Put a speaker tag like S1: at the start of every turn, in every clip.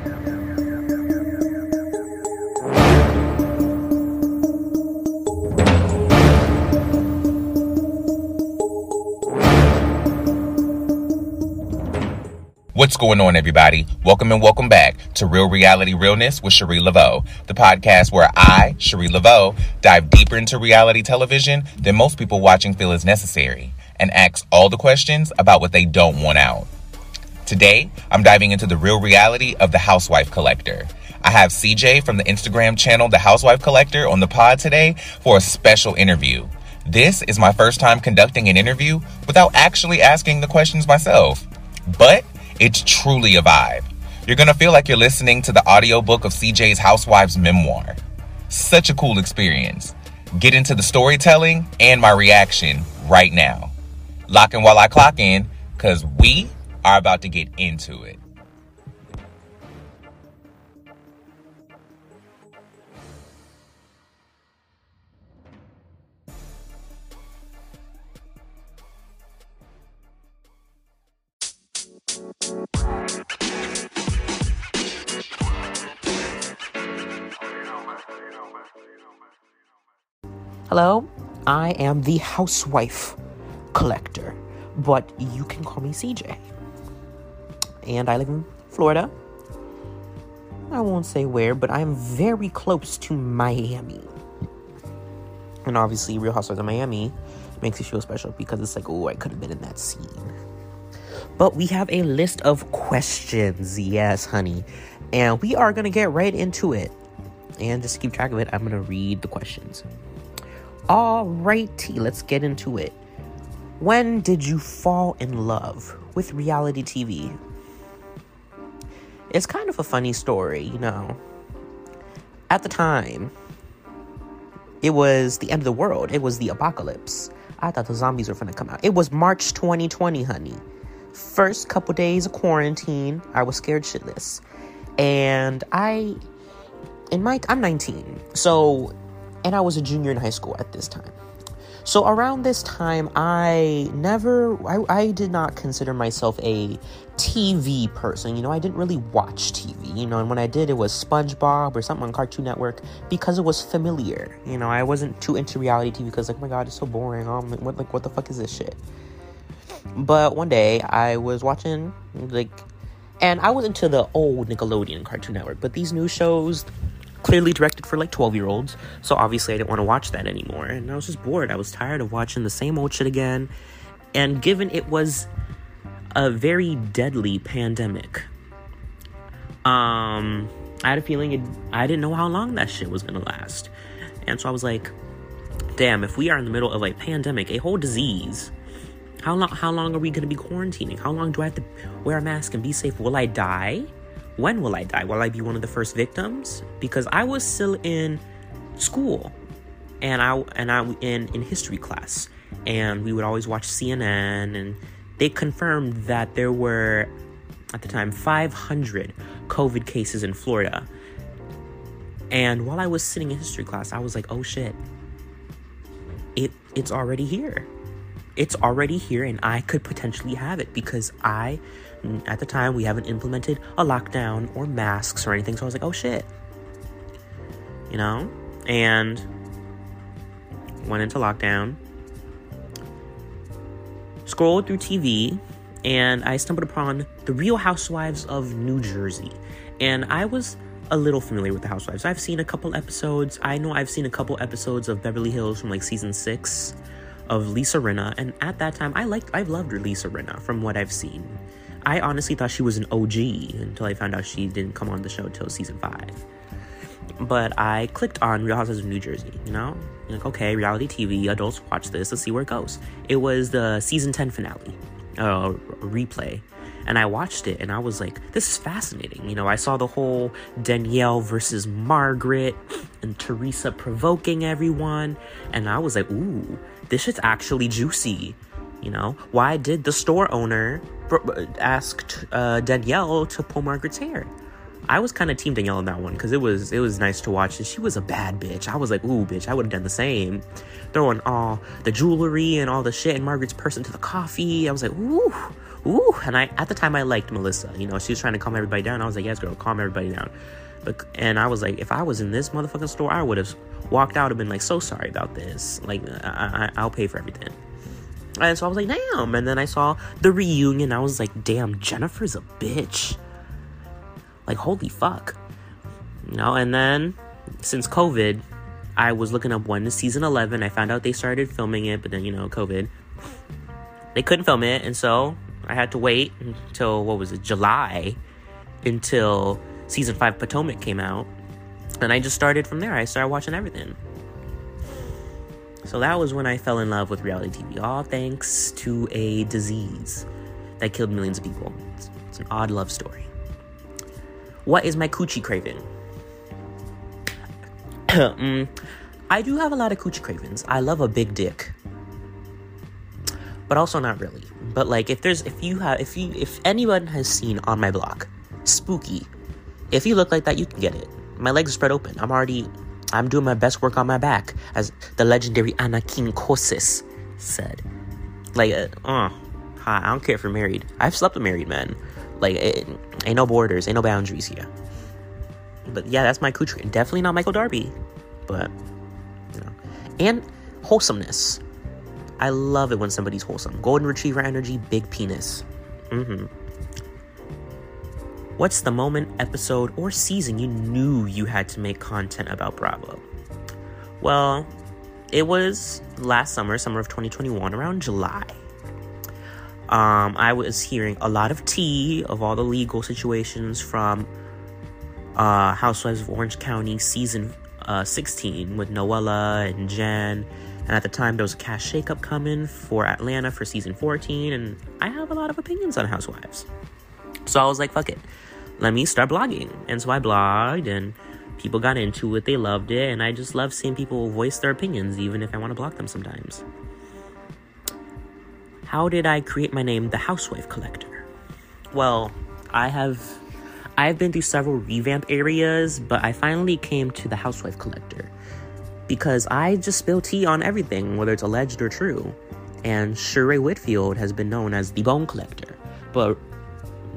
S1: What's going on, everybody? Welcome and welcome back to Real Reality Realness with Cherie Laveau, the podcast where I, Cherie Laveau, dive deeper into reality television than most people watching feel is necessary and ask all the questions about what they don't want out. Today, I'm diving into the real reality of the Housewife Collector. I have CJ from the Instagram channel The Housewife Collector on the pod today for a special interview. This is my first time conducting an interview without actually asking the questions myself. But it's truly a vibe. You're gonna feel like you're listening to the audiobook of CJ's Housewives memoir. Such a cool experience. Get into the storytelling and my reaction right now. Lock in while I clock in, because we are about to get into it.
S2: Hello, I am the housewife collector, but you can call me CJ. And I live in Florida. I won't say where, but I'm very close to Miami. And obviously, Real Housewives of Miami makes you feel special because it's like, oh, I could have been in that scene. But we have a list of questions, yes, honey. And we are to get right into it. And just to keep track of it, I'm to read the questions. Alrighty, let's get into it. When did you fall in love with reality TV? It's kind of a funny story, you know. At the time, it was the end of the world. It was the apocalypse. I thought the zombies were gonna come out. It was March 2020, honey. First couple days of quarantine, I was scared shitless. And I in my I'm 19. So and I was a junior in high school at this time. So around this time, I never, I, I did not consider myself a TV person. You know, I didn't really watch TV. You know, and when I did, it was SpongeBob or something on Cartoon Network because it was familiar. You know, I wasn't too into reality TV because, like, oh my God, it's so boring. Um, what, like, what the fuck is this shit? But one day, I was watching, like, and I was into the old Nickelodeon Cartoon Network, but these new shows, clearly directed for like 12 year olds. So obviously I didn't want to watch that anymore. And I was just bored. I was tired of watching the same old shit again. And given it was a very deadly pandemic, um, I had a feeling it, I didn't know how long that shit was gonna last. And so I was like, damn, if we are in the middle of a pandemic, a whole disease, how long how long are we gonna be quarantining? How long do I have to wear a mask and be safe? Will I die? When will I die? Will I be one of the first victims? Because I was still in school and I and I in in history class and we would always watch CNN and they confirmed that there were at the time 500 covid cases in Florida. And while I was sitting in history class, I was like, "Oh shit. It it's already here." It's already here and I could potentially have it because I at the time, we haven't implemented a lockdown or masks or anything. So I was like, oh shit. You know? And went into lockdown. Scrolled through TV and I stumbled upon The Real Housewives of New Jersey. And I was a little familiar with the Housewives. I've seen a couple episodes. I know I've seen a couple episodes of Beverly Hills from like season six of Lisa Rinna, and at that time, I liked, I've loved Lisa Rinna from what I've seen. I honestly thought she was an OG until I found out she didn't come on the show till season five. But I clicked on Real Housewives of New Jersey, you know? Like, okay, reality TV, adults watch this, let's see where it goes. It was the season 10 finale, uh, replay. And I watched it and I was like, this is fascinating. You know, I saw the whole Danielle versus Margaret and Teresa provoking everyone. And I was like, ooh, this shit's actually juicy. You know, why did the store owner ask uh, Danielle to pull Margaret's hair? I was kind of team Danielle on that one because it was it was nice to watch. And she was a bad bitch. I was like, ooh, bitch, I would have done the same. Throwing all the jewelry and all the shit in Margaret's purse into the coffee. I was like, ooh, ooh. And I at the time I liked Melissa. You know, she was trying to calm everybody down. I was like, yes, girl, calm everybody down. But and I was like, if I was in this motherfucking store, I would have walked out and been like, so sorry about this. Like, I, I, I'll pay for everything. And so I was like, damn. And then I saw the reunion. I was like, damn, Jennifer's a bitch. Like, holy fuck. You know, and then since COVID, I was looking up when season 11. I found out they started filming it, but then, you know, COVID. They couldn't film it, and so I had to wait until, what was it, July, until season 5 Potomac came out. And I just started from there. I started watching everything. So that was when I fell in love with reality TV, all thanks to a disease that killed millions of people. It's, it's an odd love story. What is my coochie craving? mm, I do have a lot of coochie cravings. I love a big dick, but also not really. But like, if there's, if you have, if you, if anyone has seen on my blog, spooky, if you look like that, you can get it. My legs spread open. I'm already, I'm doing my best work on my back, as the legendary Anakin Kosis said. Like, uh, uh I don't care if you're married. I've slept with married men. Like, it, ain't no borders, ain't no boundaries here. But yeah, that's my coochie. Definitely not Michael Darby, but you know, and wholesomeness. I love it when somebody's wholesome. Golden retriever energy, big penis. Mm-hmm. What's the moment, episode, or season you knew you had to make content about Bravo? Well, it was last summer, summer of 2021, around July. Um, I was hearing a lot of tea of all the legal situations from uh, Housewives of Orange County season uh, 16 with Noella and Jen. And at the time, there was a cast shakeup coming for Atlanta for season 14. And I have a lot of opinions on Housewives. So I was like, fuck it. Let me start blogging. And so I blogged, and people got into it. They loved it. And I just love seeing people voice their opinions, even if I want to block them sometimes. How did I create my name, The Housewife Collector? Well, I have I've been through several revamp areas, but I finally came to the Housewife Collector because I just spill tea on everything, whether it's alleged or true. And Sheree Whitfield has been known as the Bone Collector, but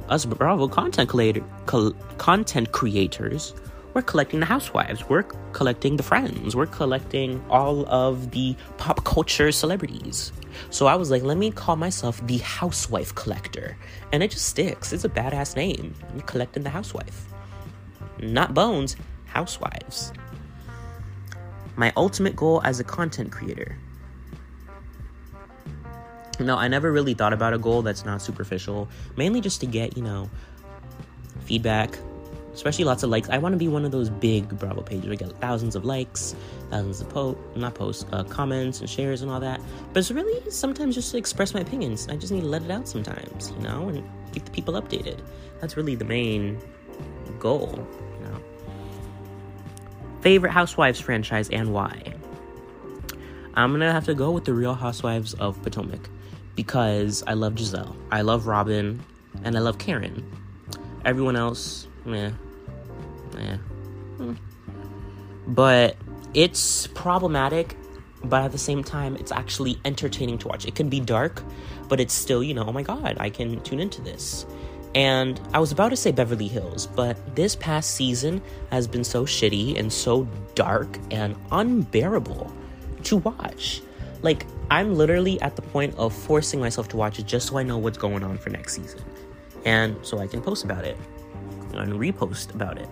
S2: us Bravo content creator, co- content creators, we're collecting the housewives, we're collecting the friends, we're collecting all of the pop culture celebrities. So I was like, let me call myself the housewife collector. And it just sticks. It's a badass name. You're collecting the housewife. Not bones, housewives. My ultimate goal as a content creator. No, I never really thought about a goal that's not superficial. Mainly just to get, you know, feedback, especially lots of likes. I want to be one of those big Bravo pages I get thousands of likes, thousands of po not posts, uh, comments and shares and all that. But it's really sometimes just to express my opinions. I just need to let it out sometimes, you know, and keep the people updated. That's really the main goal, you know. Favorite Housewives franchise and why? I'm gonna have to go with the Real Housewives of Potomac because I love Gizelle, I love Robin, and I love Karen. Everyone else, yeah. Hmm. But it's problematic, but at the same time, it's actually entertaining to watch. It can be dark, but it's still, you know, oh my god, I can tune into this. And I was about to say Beverly Hills, but this past season has been so shitty and so dark and unbearable to watch. Like, I'm literally at the point of forcing myself to watch it just so I know what's going on for next season. And so I can post about it and repost about it.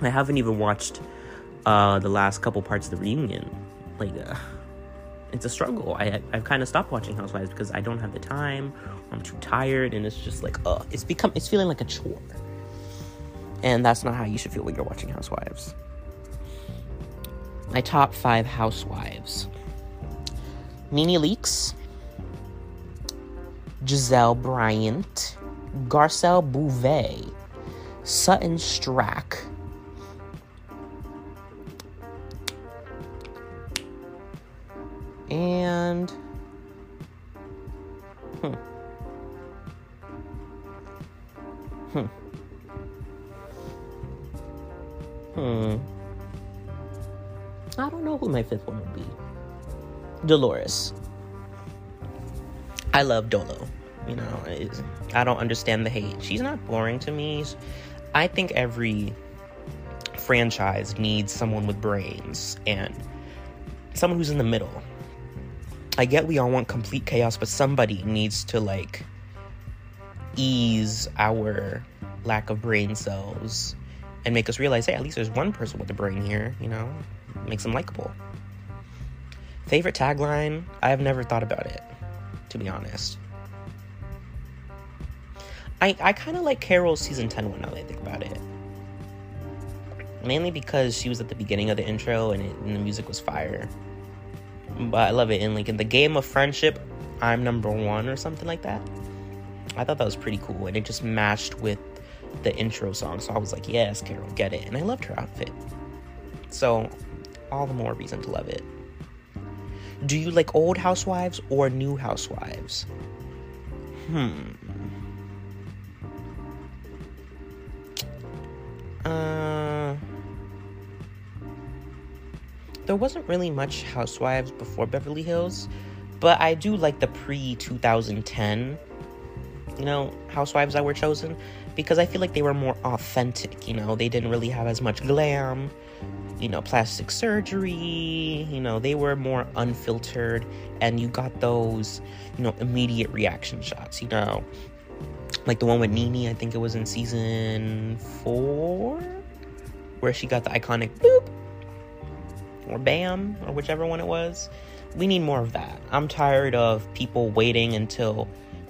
S2: I haven't even watched uh, the last couple parts of the reunion. Like, uh, it's a struggle. I I've kind of stopped watching Housewives because I don't have the time. I'm too tired, and it's just like, uh, it's become it's feeling like a chore. And that's not how you should feel when you're watching Housewives. My top five Housewives: NeNe Leakes, Gizelle Bryant, Garcelle Beauvais, Sutton Stracke, And hmm. Hmm. Hmm. I don't know who my fifth one would be. Dolores. I love Dolo. You know, I don't understand the hate. She's not boring to me. I think every franchise needs someone with brains and someone who's in the middle. I get we all want complete chaos, but somebody needs to like ease our lack of brain cells and make us realize, hey, at least there's one person with a brain here, you know, makes them likable. Favorite tagline? I've never thought about it, to be honest. I, I kind of like Carol's season 10 one now that I think about it. Mainly because she was at the beginning of the intro and, it, and the music was fire. But I love it. And like in the game of friendship, I'm number one or something like that. I thought that was pretty cool. And it just matched with the intro song. So I was like, yes, Carol, get it. And I loved her outfit. So all the more reason to love it. Do you like old housewives or new housewives? Hmm. Uh, there wasn't really much Housewives before Beverly Hills, but I do like the pre 2010, you know, Housewives that were chosen because I feel like they were more authentic. You know, they didn't really have as much glam, you know, plastic surgery. You know, they were more unfiltered, and you got those, you know, immediate reaction shots. You know, like the one with Nene, I think it was in season four, where she got the iconic boop or bam or whichever one it was. We need more of that. I'm tired of people waiting until,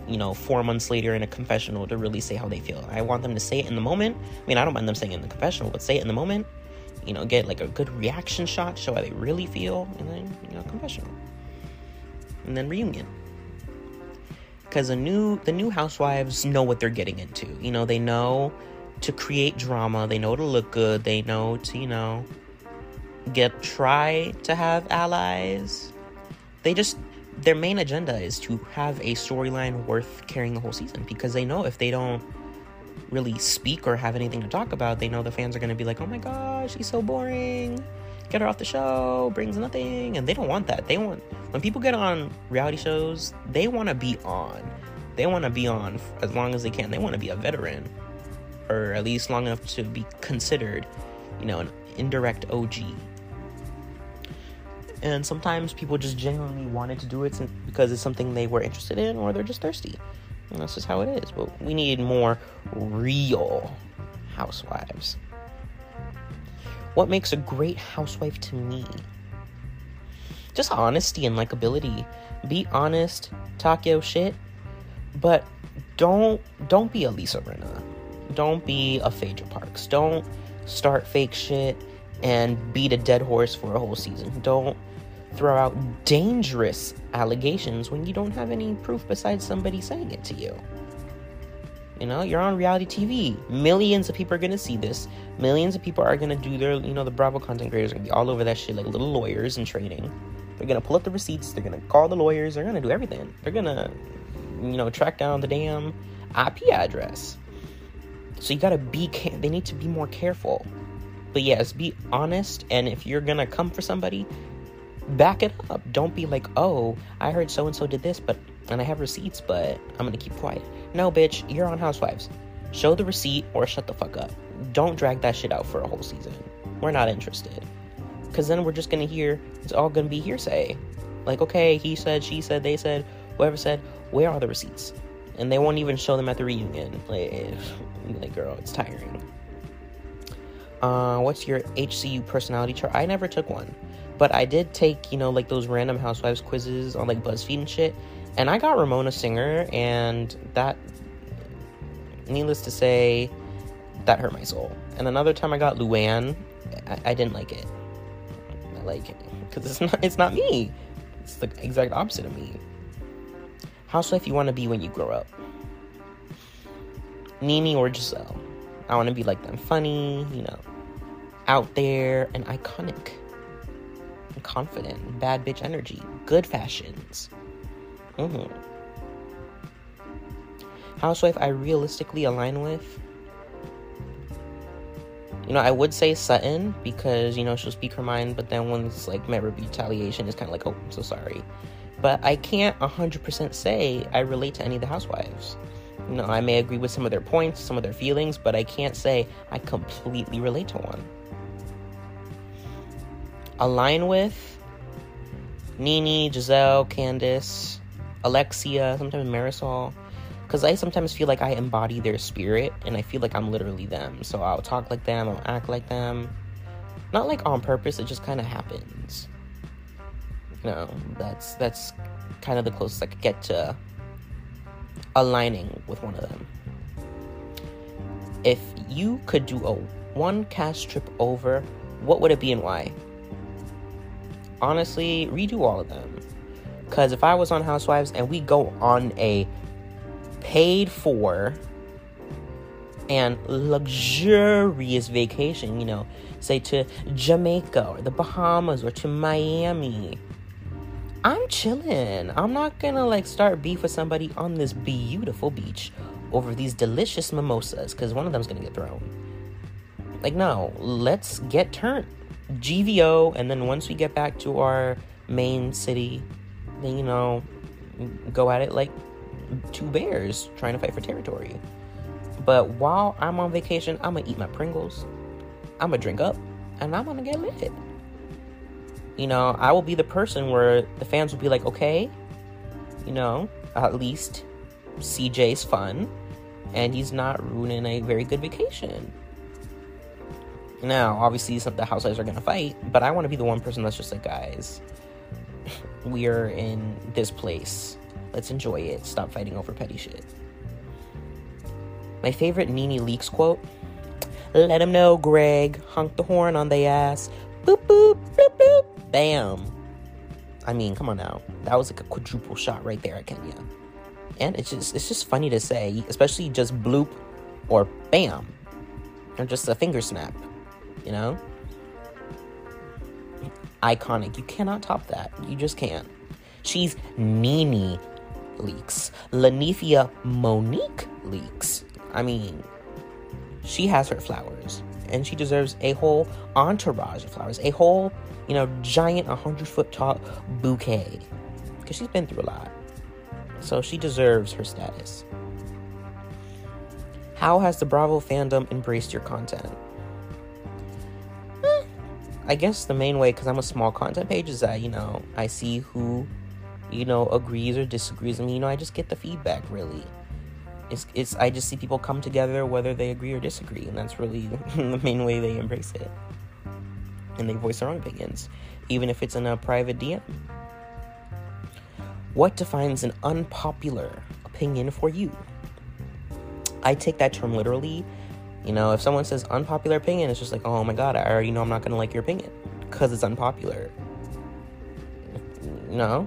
S2: you know, four months later in a confessional to really say how they feel. I want them to say it in the moment. I mean, I don't mind them saying it in the confessional, but say it in the moment. You know, get like a good reaction shot, show how they really feel, and then, you know, confessional. And then reunion because the new the new housewives know what they're getting into. You know, they know to create drama, they know to look good, they know to, you know, get try to have allies. They just their main agenda is to have a storyline worth carrying the whole season because they know if they don't really speak or have anything to talk about, they know the fans are going to be like, "Oh my gosh, she's so boring." Get her off the show, brings nothing, and they don't want that. They want when people get on reality shows, they want to be on. They want to be on as long as they can. They want to be a veteran, or at least long enough to be considered, you know, an indirect OG. And sometimes people just genuinely wanted to do it because it's something they were interested in, or they're just thirsty. And that's just how it is. But we need more real housewives. What makes a great housewife to me? just honesty and likability. Be honest, talk your shit, but don't don't be a Lisa Rinna. Don't be a Phaedra Parks. Don't start fake shit and beat a dead horse for a whole season. Don't throw out dangerous allegations when you don't have any proof besides somebody saying it to you. You know, you're on reality TV. Millions of people are gonna see this. Millions of people are gonna do their, you know, the Bravo content creators are gonna be all over that shit like little lawyers in training. They're gonna pull up the receipts. They're gonna call the lawyers. They're gonna do everything. They're gonna, you know, track down the damn IP address. So you gotta be. They need to be more careful. But yes, be honest. And if you're gonna come for somebody, back it up. Don't be like, oh, I heard so and so did this, but and I have receipts, but I'm gonna keep quiet. No, bitch, you're on Housewives. Show the receipt or shut the fuck up. Don't drag that shit out for a whole season. We're not interested because then we're just gonna hear it's all gonna be hearsay. Like, okay, he said, she said, they said, whoever said, where are the receipts? And they won't even show them at the reunion. Like, like girl, it's tiring. Uh, what's your HCU personality chart? I never took one, but I did take, you know, like those random housewives quizzes on like BuzzFeed and shit. And I got Ramona Singer, and that, needless to say, that hurt my soul. And another time I got Luann, I, I didn't like it I like it because it's not it's not me. It's the exact opposite of me. Housewife you want to be when you grow up. Nene or Gizelle. I want to be like them, funny, you know, out there and iconic, confident, bad bitch energy, good fashions. Mm-hmm. Housewife I realistically align with you know, I would say Sutton because, you know, she'll speak her mind, but then when it's like met retaliation, it's kind of like, oh, I'm so sorry. but I can't 100% say I relate to any of the housewives. You know, I may agree with some of their points, some of their feelings, but I can't say I completely relate to one. Align with Nene, Gizelle, Candiace, Alexia, sometimes Marisol. Because I sometimes feel like I embody their spirit and I feel like I'm literally them. So I'll talk like them, I'll act like them. Not like on purpose, it just kind of happens. You know, that's that's kind of the closest I could get to aligning with one of them. If you could do a one cast trip over, what would it be and why? Honestly, redo all of them. Because if I was on Housewives and we go on a paid for and luxurious vacation, you know, say to Jamaica or the Bahamas or to Miami, I'm chilling. I'm not gonna like start beef with somebody on this beautiful beach over these delicious mimosas because one of them's gonna get thrown. Like, no, let's get turned. GVO, and then once we get back to our main city, then you know, go at it like two bears trying to fight for territory. But while I'm on vacation, I'm gonna eat my Pringles, I'm gonna drink up, and I'm gonna get lit. You know, I will be the person where the fans will be like, okay, you know, at least CJ's fun and he's not ruining a very good vacation. Now, obviously, some the housewives are gonna fight, but I want to be the one person that's just like, guys, we are in this place. Let's enjoy it. Stop fighting over petty shit. My favorite Nene Leakes quote: "Let him know, Greg. Honk the horn on the ass. Boop boop boop boop." Bam. I mean, come on now. That was like a quadruple shot right there at Kenya. And it's just it's just funny to say, especially just bloop or bam. Or just a finger snap. You know? Iconic. You cannot top that. You just can't. She's Nene Leakes. Linnethia Monique Leakes. I mean, she has her flowers. And she deserves a whole entourage of flowers. A whole you know, giant 100 foot tall bouquet. Because she's been through a lot. So she deserves her status. How has the Bravo fandom embraced your content? I guess the main way, because I'm a small content page, is that, you know, I see who, you know, agrees or disagrees with me. You know, I just get the feedback, really. It's, it's I just see people come together whether they agree or disagree, and that's really the main way they embrace it and they voice their own opinions, even if it's in a private DM. What defines an unpopular opinion for you? I take that term literally. You know, if someone says unpopular opinion, it's just like, oh my god, I already know I'm not gonna like your opinion because it's unpopular. No,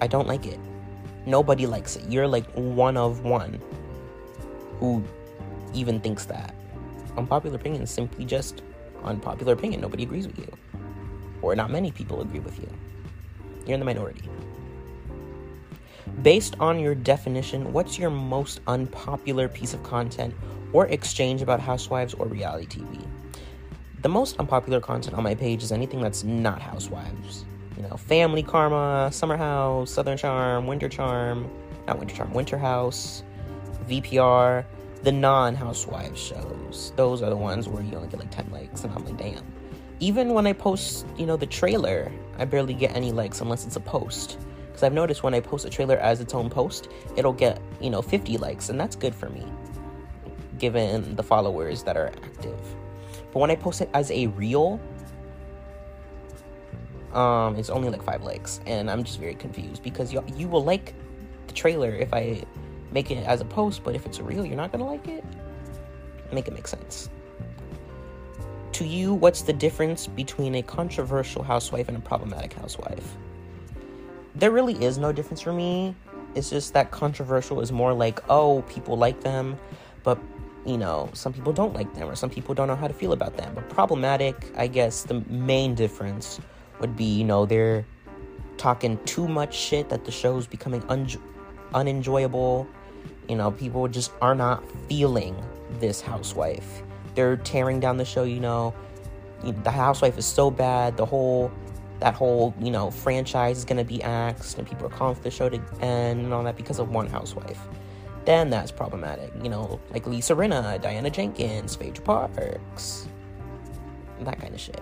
S2: I don't like it. Nobody likes it. You're like one of one who even thinks that. Unpopular opinion is simply just unpopular opinion. Nobody agrees with you. Or not many people agree with you. You're in the minority. Based on your definition, what's your most unpopular piece of content or exchange about housewives or reality TV? The most unpopular content on my page is anything that's not housewives. You know, Family Karma, Summer House, Southern Charm, Winter Charm, not Winter Charm, Winter House, VPR, the non housewives shows. Those are the ones where you only get like 10 likes, and I'm like, damn. Even when I post, you know, the trailer, I barely get any likes unless it's a post. Because I've noticed when I post a trailer as its own post, it'll get, you know, 50 likes, and that's good for me, given the followers that are active. But when I post it as a reel, um, it's only like five likes, and I'm just very confused because you you will like the trailer if I make it as a post, but if it's a reel, you're not gonna like it. Make it make sense. To you, what's the difference between a controversial housewife and a problematic housewife? There really is no difference for me. It's just that controversial is more like, oh, people like them, but you know, some people don't like them, or some people don't know how to feel about them. But problematic, I guess the main difference would be, you know, they're talking too much shit that the show's becoming un- unenjoyable you know, people just are not feeling this housewife. They're tearing down the show, you know. The housewife is so bad. The whole that whole, you know, franchise is gonna be axed and people are calling for the show to end and all that because of one housewife. Then that's problematic. You know, like Lisa Rinna, Diana Jenkins, Phaedra Parks, that kind of shit.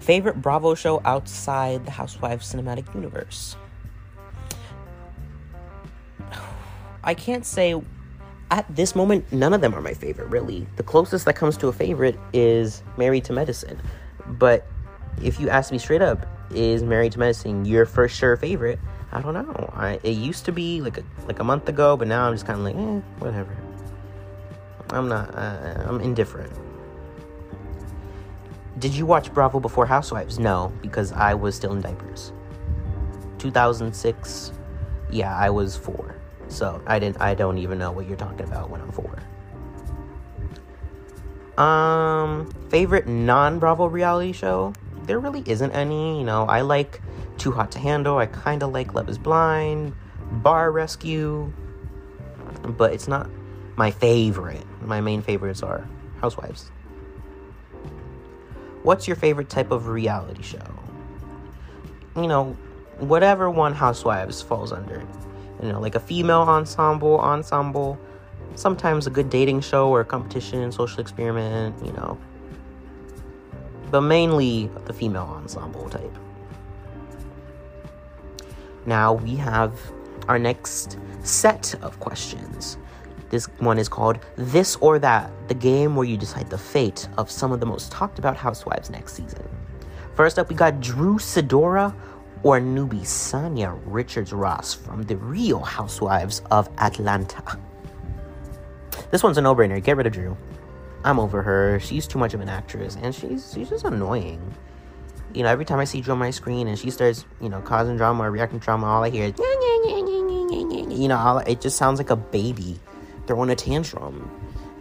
S2: Favorite Bravo show outside the Housewives cinematic universe? I can't say at this moment, none of them are my favorite, really. The closest that comes to a favorite is Married to Medicine. But if you ask me straight up, is Married to Medicine your first sure favorite? I don't know. I, it used to be like a like a month ago, but now I'm just kind of like, eh, whatever. I'm not. Uh, I'm indifferent. Did you watch Bravo before Housewives? No, because I was still in diapers. 2006. Yeah, I was four. So I didn't. I don't even know what you're talking about when I'm four. Um, favorite non-Bravo reality show? There really isn't any. You know, I like Too Hot to Handle. I kind of like Love Is Blind, Bar Rescue, but it's not my favorite. My main favorites are Housewives. What's your favorite type of reality show? You know, whatever one Housewives falls under you know, like a female ensemble, ensemble, sometimes a good dating show or a competition, social experiment, you know. But mainly the female ensemble type. Now we have our next set of questions. This one is called This or That, the game where you decide the fate of some of the most talked about housewives next season. First up, we got Drew Sidora or newbie Sanya Richards Ross from The Real Housewives of Atlanta. This one's a no brainer. Get rid of Drew. I'm over her. She's too much of an actress, and she's she's just annoying. You know, every time I see Drew on my screen and she starts, you know, causing drama or reacting drama, all I hear is, you know, all, it just sounds like a baby throwing a tantrum.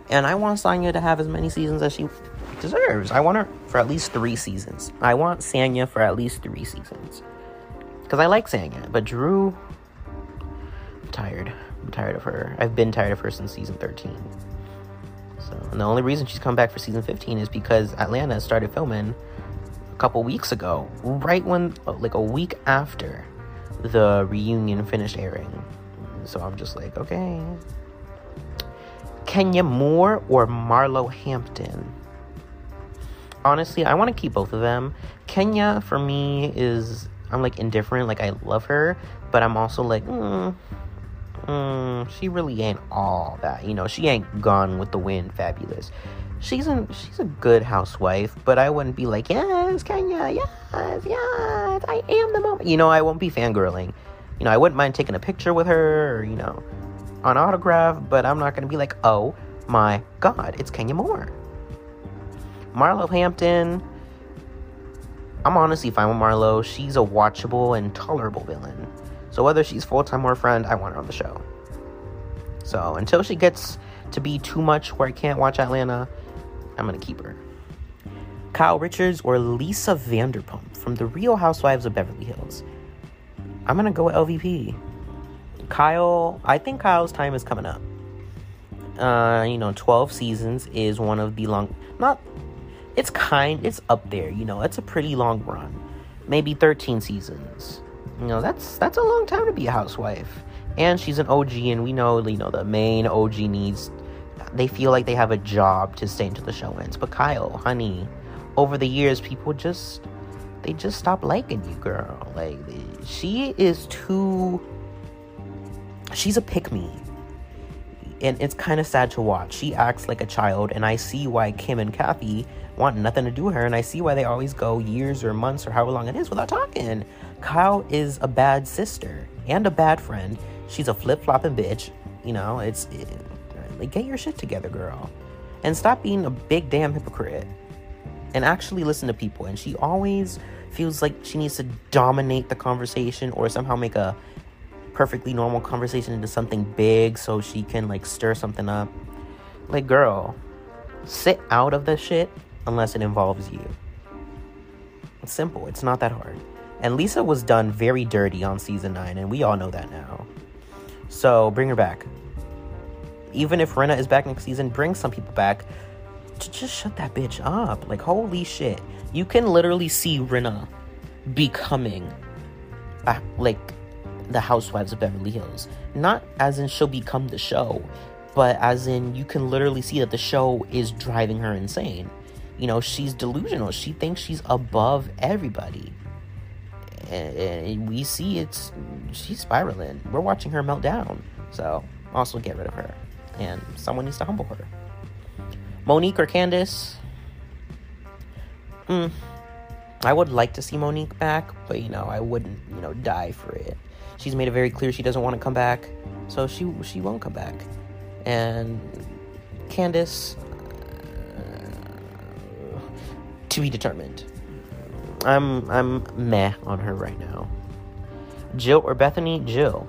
S2: And I want Sanya to have as many seasons as she deserves. I want her for at least three seasons. I want Sanya for at least three seasons. Because I like it, but Drew, I'm tired. I'm tired of her. I've been tired of her since season 13. So, and the only reason she's come back for season 15 is because Atlanta started filming couple weeks ago, right when, like a week after the reunion finished airing. So I'm just like, okay. Kenya Moore or Marlo Hampton? Honestly, I want to keep both of them. Kenya, for me, is I'm like indifferent. Like I love her, but I'm also like, mm, mm, she really ain't all that. You know, she ain't gone with the wind. Fabulous. She's a she's a good housewife, but I wouldn't be like, yes, Kenya, yes, yes, I am the moment. You know, I won't be fangirling. You know, I wouldn't mind taking a picture with her, or, you know, on autograph, but I'm not gonna be like, oh my god, it's Kenya Moore. Marlo Hampton I'm honestly fine with Marlo. She's a watchable and tolerable villain. So whether she's full time or friend, I want her on the show. So until she gets to be too much where I can't watch Atlanta, I'm gonna keep her. Kyle Richards or Lisa Vanderpump from The Real Housewives of Beverly Hills. I'm gonna go with LVP. Kyle, I think Kyle's time is coming up. Uh, you know, 12 seasons is one of the long, not it's kind it's up there you know it's a pretty long run maybe 13 seasons you know that's that's a long time to be a housewife and she's an og and we know you know the main og needs they feel like they have a job to stay until the show ends but kyle honey over the years people just they just stop liking you girl like she is too she's a pick me and it's kind of sad to watch. She acts like a child, and I see why Kim and Kathy want nothing to do with her, and I see why they always go years or months or however long it is without talking. Kyle is a bad sister and a bad friend. She's a flip flopping bitch. You know, it's it, like get your shit together, girl, and stop being a big damn hypocrite, and actually listen to people. And she always feels like she needs to dominate the conversation or somehow make a perfectly normal conversation into something big so she can like stir something up. Like, girl, sit out of the shit unless it involves you. It's simple, it's not that hard. And Lisa was done very dirty on season 9, and we all know that now. So bring her back. Even if Rinna is back next season, bring some people back. just shut that bitch up. Like, holy shit. You can literally see Rinna becoming like the Housewives of Beverly Hills. Not as in she'll become the show, but as in you can literally see that the show is driving her insane. You know, she's delusional. She thinks she's above everybody. And we see it's she's spiraling. We're watching her melt down. So, also get rid of her. And someone needs to humble her. Monique or Candace? Hmm. I would like to see Monique back, but you know, I wouldn't, you know, die for it. She's made it very clear she doesn't want to come back, so she she won't come back. And Candace, uh, to be determined. I'm I'm meh on her right now. Jill or Bethany? Jill.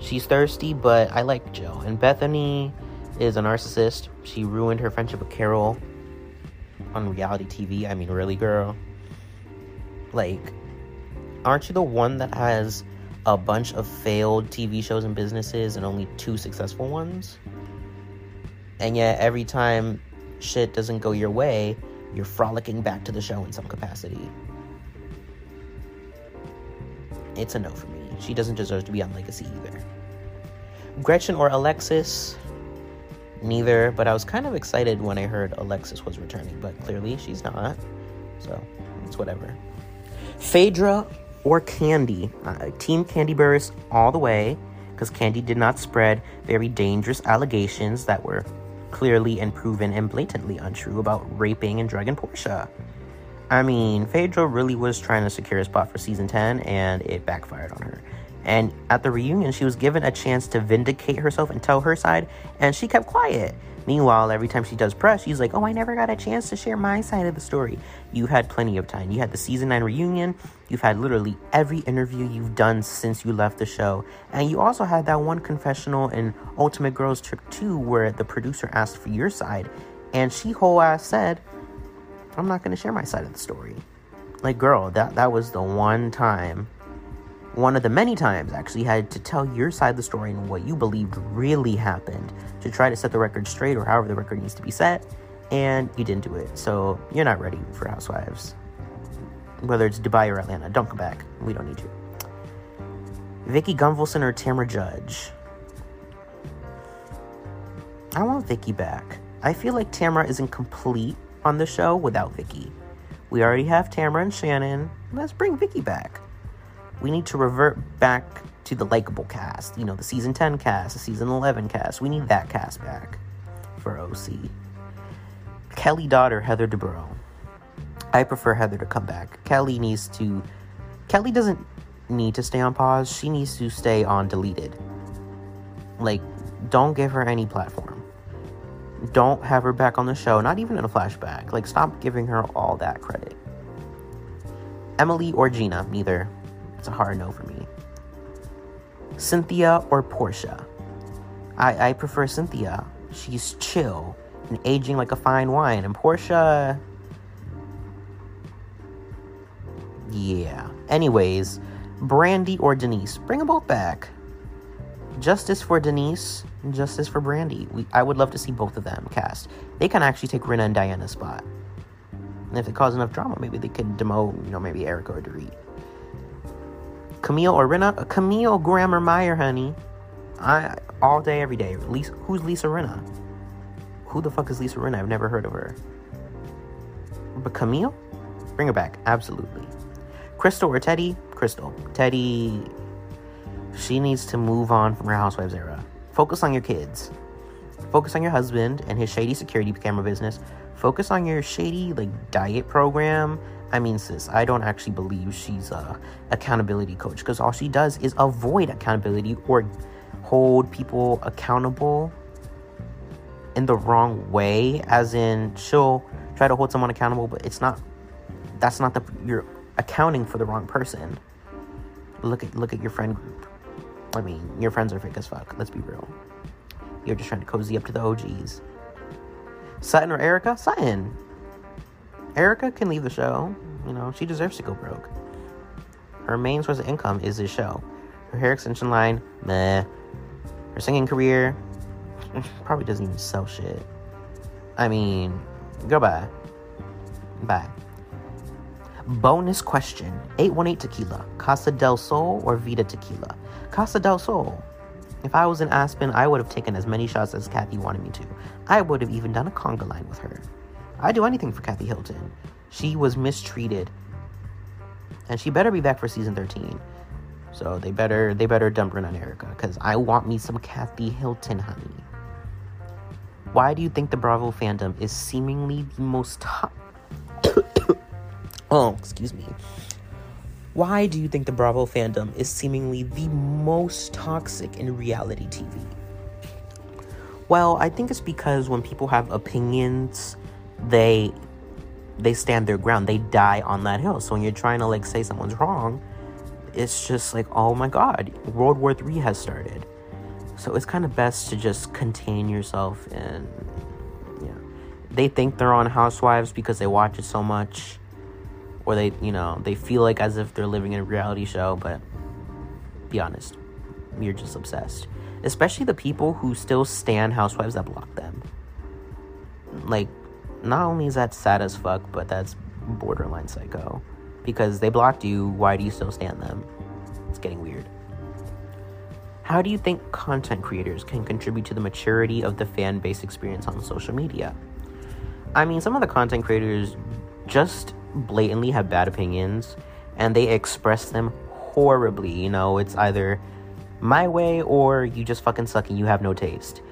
S2: She's thirsty, but I like Jill. And Bethany is a narcissist. She ruined her friendship with Carole on reality TV. I mean, really, girl? Like, aren't you the one that has a bunch of failed TV shows and businesses and only two successful ones? And yet, every time shit doesn't go your way, you're frolicking back to the show in some capacity. It's a no for me. She doesn't deserve to be on Legacy either. Gretchen or Alexis? Neither, but I was kind of excited when I heard Alexis was returning, but clearly she's not. So, it's whatever. Phaedra or Kandi? Uh, team Kandi Burruss all the way, because Kandi did not spread very dangerous allegations that were clearly and proven and blatantly untrue about raping and drugging Porsha. I mean, Phaedra really was trying to secure a spot for season 10, and it backfired on her. And at the reunion, she was given a chance to vindicate herself and tell her side, and she kept quiet. Meanwhile, every time she does press, she's like, Oh, I never got a chance to share my side of the story. You had plenty of time. You had the season 9 reunion, you've had literally every interview you've done since you left the show, and you also had that one confessional in Ultimate Girls Trip 2 where the producer asked for your side, and she whole ass said, I'm not going to share my side of the story. Like, girl, that, that was the one time one of the many times actually had to tell your side of the story and what you believed really happened to try to set the record straight or however the record needs to be set and you didn't do it. So you're not ready for housewives. Whether it's dubai or atlanta don't come back. We don't need you. Vicki gunvalson or tamra judge? I want Vicki back. I feel like tamra isn't complete on the show without Vicki. we already have tamra and shannon. Let's bring Vicki back we need to revert back to the likable cast. You know, the season 10 cast, the season 11 cast. We need that cast back for OC. Kelly Dodd or Heather Dubrow. I prefer Heather to come back. Kelly needs to. Kelly doesn't need to stay on pause. She needs to stay on deleted. Like, don't give her any platform. Don't have her back on the show, not even in a flashback. Like, stop giving her all that credit. Emily or Gina, neither. It's a hard no for me. Cynthia or Porsha? I, I prefer Cynthia. She's chill and aging like a fine wine. And Porsha. Yeah. Anyways, Brandi or Denise? Bring them both back. Justice for Denise, justice for Brandi. We, I would love to see both of them cast. They can actually take Rinna and Diana's spot. And if they cause enough drama, maybe they could demote, you know, maybe Erika or Dorit. Camille or Rinna? Uh, Camille Grammer Meyer, honey. I all day, every day. Lisa, who's Lisa Rinna? Who the fuck is Lisa Rinna? I've never heard of her. But Camille? Bring her back. Absolutely. Crystal or Teddi? Crystal. Teddi. she needs to move on from her Housewives era. Focus on your kids. Focus on your husband and his shady security camera business. Focus on your shady like diet program I mean, sis, I don't actually believe she's a accountability coach because all she does is avoid accountability or hold people accountable in the wrong way. As in, she'll try to hold someone accountable, but it's not. That's not the. You're accounting for the wrong person. Look at look at your friend group. I mean, your friends are fake as fuck. Let's be real. You're just trying to cozy up to the OGs. Sutton or Erika? Sutton. Erika can leave the show. You know, she deserves to go broke. Her main source of income is this show. Her hair extension line, meh. Her singing career, probably doesn't even sell shit. I mean, Goodbye. Bye. Bonus question 818 Tequila, Casa del Sol or Vita Tequila? Casa del Sol. If I was in Aspen, I would have taken as many shots as Kathy wanted me to. I would have even done a conga line with her. I'd do anything for Kathy Hilton. She was mistreated. And she better be back for season 13. So they better they better dump her on Erika because I want me some Kathy Hilton, honey. Why do you think the Bravo fandom is seemingly the most top Oh, excuse me. Why do you think the Bravo fandom is seemingly the most toxic in reality TV? Well, I think it's because when people have opinions, they they stand their ground. They die on that hill. So when you're trying to like say someone's wrong, it's just like, oh my god, World War Three has started. So it's kind of best to just contain yourself and yeah. They think they're on Housewives because they watch it so much or they, you know, they feel like as if they're living in a reality show, but be honest, you're just obsessed. Especially the people who still stand housewives that block them. Like, not only is that sad as fuck, but that's borderline psycho. Because they blocked you, why do you still stand them? It's getting weird. How do you think content creators can contribute to the maturity of the fan base experience on social media? I mean, some of the content creators just blatantly have bad opinions and they express them horribly. You know, it's either my way or you just fucking suck and you have no taste.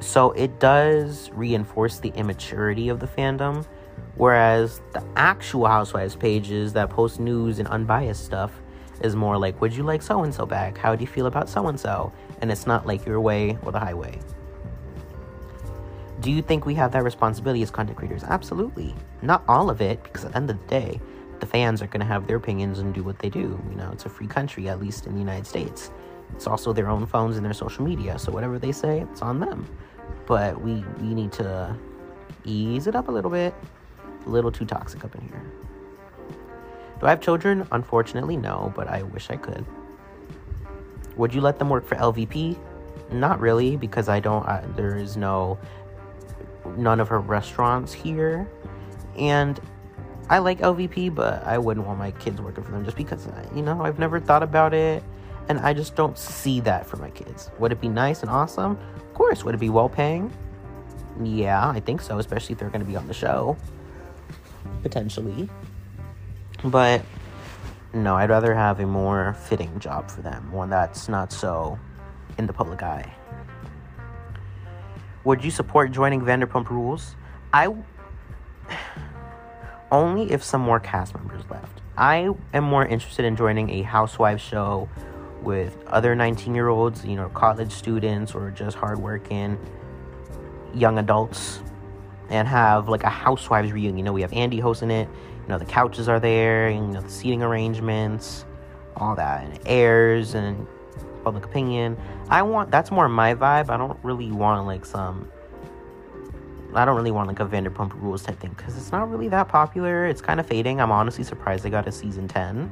S2: So it does reinforce the immaturity of the fandom. Whereas the actual Housewives pages that post news and unbiased stuff is more like, would you like so and so back? How do you feel about so and so? And it's not like your way or the highway. Do you think we have that responsibility as content creators? Absolutely. Not all of it, because at the end of the day, the fans are going to have their opinions and do what they do. You know, it's a free country, at least in the United States. It's also their own phones and their social media, so whatever they say, it's on them. But we, we need to ease it up a little bit. A little too toxic up in here. Do I have children? Unfortunately, no, but I wish I could. Would you let them work for LVP? Not really, because I don't, I, there is no none of her restaurants here. And I like LVP, but I wouldn't want my kids working for them just because, you know, I've never thought about it. And I just don't see that for my kids. Would it be nice and awesome? Course. Would it be well paying? Yeah, I think so, especially if they're going to be on the show. Potentially. But no, I'd rather have a more fitting job for them, one that's not so in the public eye. Would you support joining Vanderpump Rules? I only if some more cast members left. I am more interested in joining a housewife show with other 19 year olds, you know, college students or just hardworking young adults and have like a housewives reunion. You know, we have Andy hosting it, you know, the couches are there, you know, the seating arrangements, all that, and airs and public opinion. I want that's more my vibe. I don't really want like some. I don't really want like a Vanderpump Rules type thing because it's not really that popular. It's kind of fading. I'm honestly surprised they got a season ten.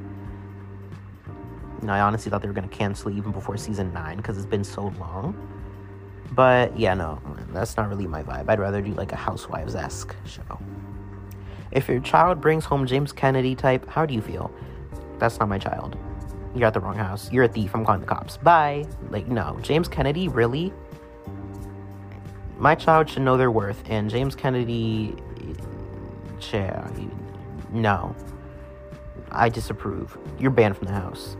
S2: You I honestly thought they were gonna cancel even before season nine because it's been so long. But yeah, no, that's not really my vibe. I'd rather do like a Housewives esque show. If your child brings home James Kennedy type, how do you feel? That's not my child you're at the wrong house. You're a thief. I'm calling the cops. Bye. Like, no. James Kennedy, really? My child should know their worth. And James Kennedy, yeah, no. I disapprove. You're banned from the house.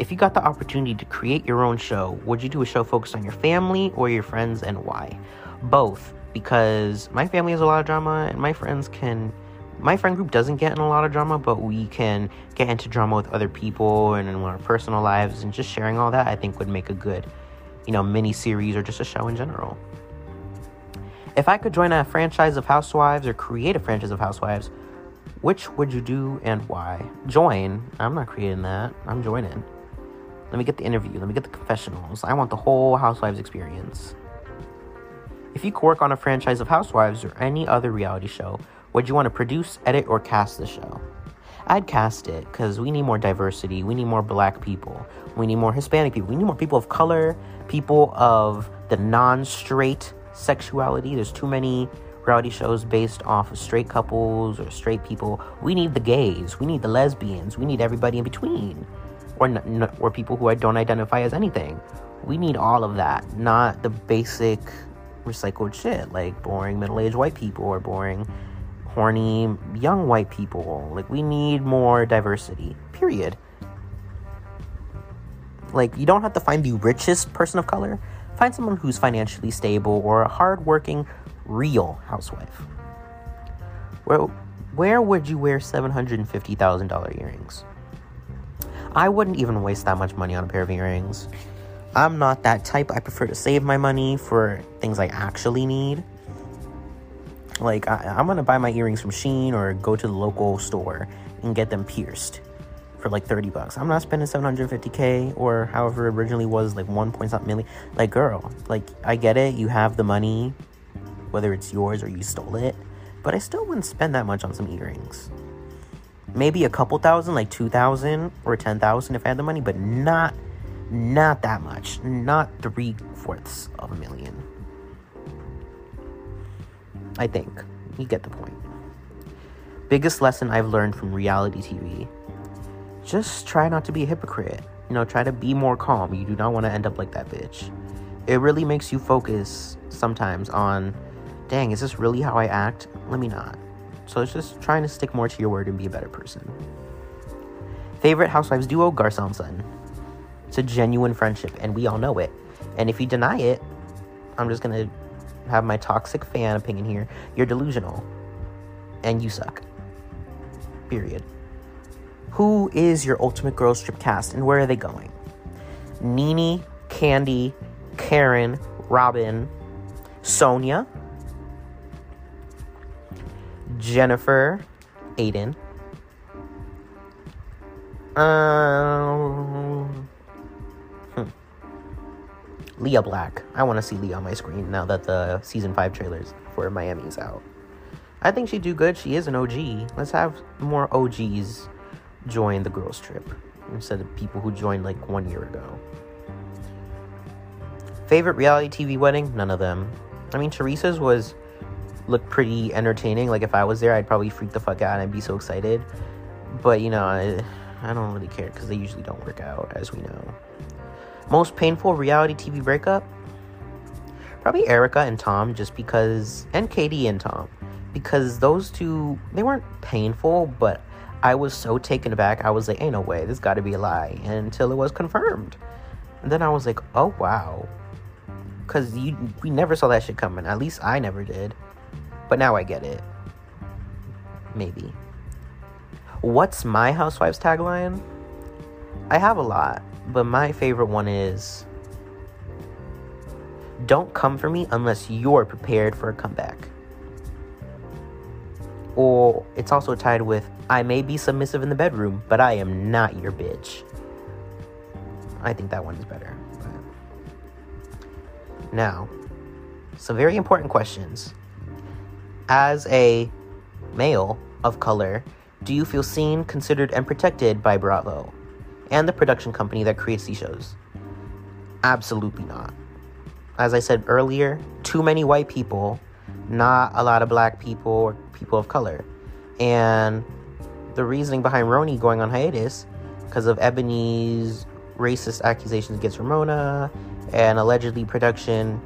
S2: If you got the opportunity to create your own show, would you do a show focused on your family or your friends and why? Both, because my family has a lot of drama and my friends can my friend group doesn't get in a lot of drama, but we can get into drama with other people and in our personal lives, and just sharing all that, I think would make a good, you know, mini series or just a show in general. If I could join a franchise of Housewives or create a franchise of Housewives, which would you do and why? Join. I'm not creating that. I'm joining. Let me get the interview. Let me get the confessionals. I want the whole Housewives experience. If you could work on a franchise of Housewives or any other reality show, would you want to produce, edit, or cast the show? I'd cast it because we need more diversity. We need more black people. We need more Hispanic people. We need more people of color, people of the non straight sexuality. There's too many reality shows based off of straight couples or straight people. We need the gays, we need the lesbians, we need everybody in between, or n- or people who I don't identify as anything. We need all of that, not the basic recycled shit like boring middle-aged white people or boring horny young white people. Like we need more diversity. Period. Like you don't have to find the richest person of color. Find someone who's financially stable or a hardworking, real housewife. Where, where would you wear $750,000 earrings? I wouldn't even waste that much money on a pair of earrings. I'm not that type. I prefer to save my money for things I actually need. Like, I, am gonna buy my earrings from Shein or go to the local store and get them pierced for like 30 bucks. I'm not spending 750k or however it originally was like 1 point something million. Like, girl, like, I get it. You have the money, whether it's yours or you stole it, but I still wouldn't spend that much on some earrings. Maybe a couple thousand, like 2,000 or 10,000 if I had the money, but not, not that much. Not three fourths of a million. I think. You get the point. Biggest lesson I've learned from reality TV just try not to be a hypocrite. You know, try to be more calm. You do not want to end up like that bitch. It really makes you focus sometimes on, dang, is this really how I act? Let me not. So it's just trying to stick more to your word and be a better person. Favorite Housewives duo, and Sutton. It's a genuine friendship, and we all know it. And if you deny it, I'm just gonna have my toxic fan opinion here. You're delusional, and you suck. Period. Who is your ultimate girls trip cast and where are they going? Nene, Kandi, Karen, Robin, Sonja, Jennifer, Aydin. Um, hmm. Lea Black. I want to see Lea on my screen now that the season 5 trailers for Miami is out. I think she'd do good. She is an OG. Let's have more OGs join the girls trip instead of people who joined like one year ago. Favorite reality TV wedding? None of them. I mean, Teresa's was looked pretty entertaining. Like if I was there, I'd probably freak the fuck out and be so excited. But you know, I, I don't really care because they usually don't work out, as we know. Most painful reality TV breakup? Probably Erika and Tom, just because, and Katie and Tom, because those two they weren't painful, but I was so taken aback. I was like, ain't no way, this got to be a lie. Until it was confirmed. And then I was like, oh wow. Because you, we never saw that shit coming. At least I never did. But now I get it. Maybe. What's my Housewives tagline? I have a lot, but my favorite one is Don't come for me unless you're prepared for a comeback. Or it's also tied with I may be submissive in the bedroom, but I am not your bitch. I think that one is better. But... Now, some very important questions. As a male of color, do you feel seen, considered, and protected by Bravo and the production company that creates these shows? Absolutely not. As I said earlier, too many white people, not a lot of black people or people of color. And the reasoning behind RHONY going on hiatus because of Eboni's racist accusations against Ramona and allegedly production,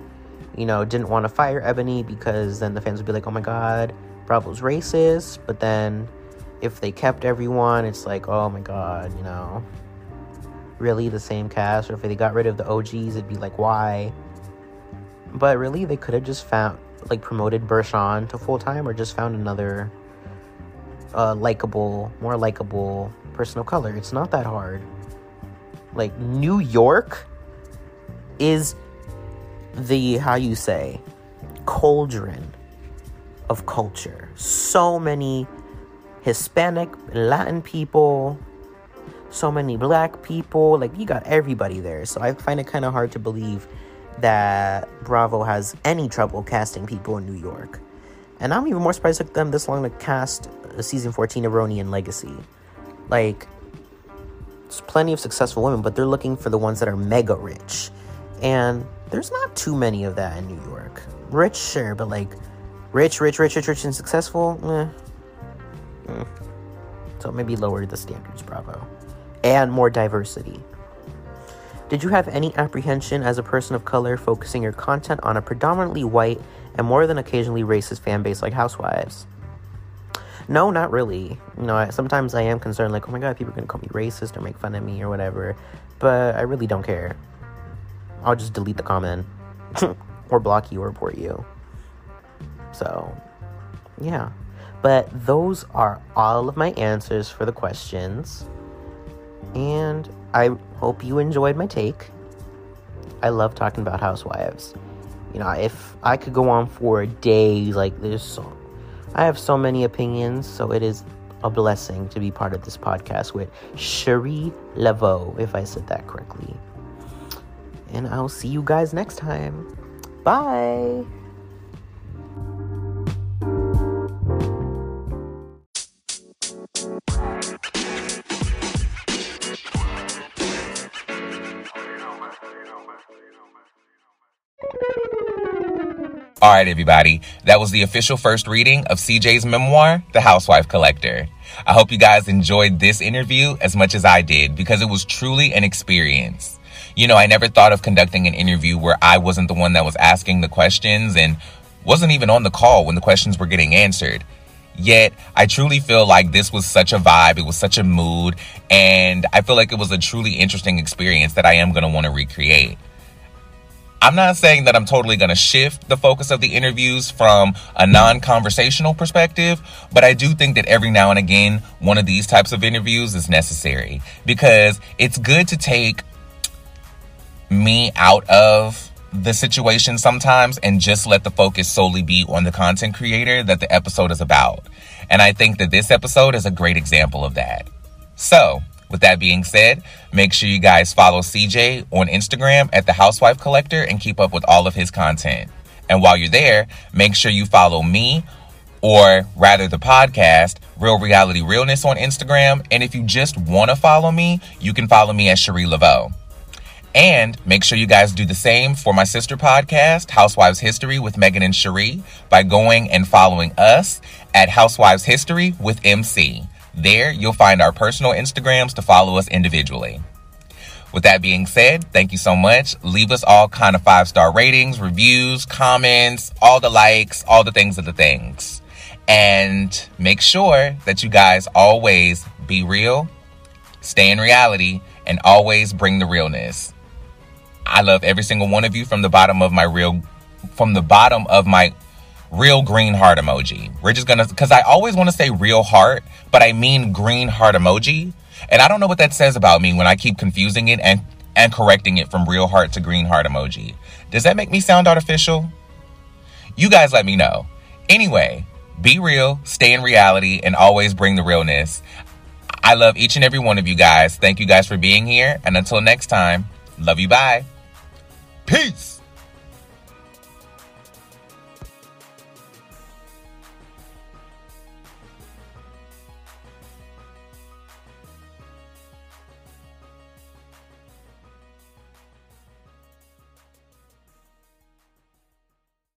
S2: you know, didn't want to fire Eboni because then the fans would be like, oh my god, Bravo's racist. But then if they kept everyone, it's like, oh my god, you know, really the same cast. Or if they got rid of the OGs, it'd be like, why? But really, they could have just found, like, promoted Bershan to full time or just found another uh, likable, more likable person of color. It's not that hard. Like New York is the how you say cauldron of culture. So many Hispanic, Latin people, so many black people. Like you got everybody there. So I find it kind of hard to believe that Bravo has any trouble casting people in New York. And I'm even more surprised it took them this long to cast a season 14 Eronian Legacy. Like, there's plenty of successful women, but they're looking for the ones that are mega rich. And there's not too many of that in New York. Rich, sure, but like Rich, rich, rich, rich, rich, and successful. Eh. Mm. So maybe lower the standards, bravo. And more diversity. Did you have any apprehension as a person of color focusing your content on a predominantly white and more than occasionally racist fan base like Housewives? No, not really. You know, I, sometimes I am concerned, like, oh my god, people are gonna call me racist or make fun of me or whatever. But I really don't care. I'll just delete the comment or block you or report you. So, yeah. But those are all of my answers for the questions. And I hope you enjoyed my take. I love talking about housewives. You know, if I could go on for days, like, there's so I have so many opinions, so it is a blessing to be part of this podcast with Cherie Laveau, if I said that correctly. And I'll see you guys next time. Bye.
S1: All right, everybody. That was the official first reading of CJ's memoir, The Housewife Collector. I hope you guys enjoyed this interview as much as I did because it was truly an experience. You know, I never thought of conducting an interview where I wasn't the one that was asking the questions and wasn't even on the call when the questions were getting answered. Yet, I truly feel like this was such a vibe, it was such a mood, and I feel like it was a truly interesting experience that I am going to want to recreate. I'm not saying that I'm totally going to shift the focus of the interviews from a non conversational perspective, but I do think that every now and again, one of these types of interviews is necessary because it's good to take me out of the situation sometimes and just let the focus solely be on the content creator that the episode is about. And I think that this episode is a great example of that. So, with that being said, make sure you guys follow CJ on Instagram at the Housewife Collector and keep up with all of his content. And while you're there, make sure you follow me or rather the podcast, Real Reality Realness on Instagram. And if you just want to follow me, you can follow me at Cherie Laveau. And make sure you guys do the same for my sister podcast, Housewives History with Megan and Cherie, by going and following us at Housewives History with MC. There, you'll find our personal Instagrams to follow us individually. With that being said, thank you so much. Leave us all kind of five star ratings, reviews, comments, all the likes, all the things of the things. And make sure that you guys always be real, stay in reality, and always bring the realness. I love every single one of you from the bottom of my real, from the bottom of my real green heart emoji. We're just gonna, because I always want to say real heart, but I mean green heart emoji. And I don't know what that says about me when I keep confusing it and, and correcting it from real heart to green heart emoji. Does that make me sound artificial? You guys let me know. Anyway, be real, stay in reality, and always bring the realness. I love each and every one of you guys. Thank you guys for being here. And until next time, love you. Bye. Peace.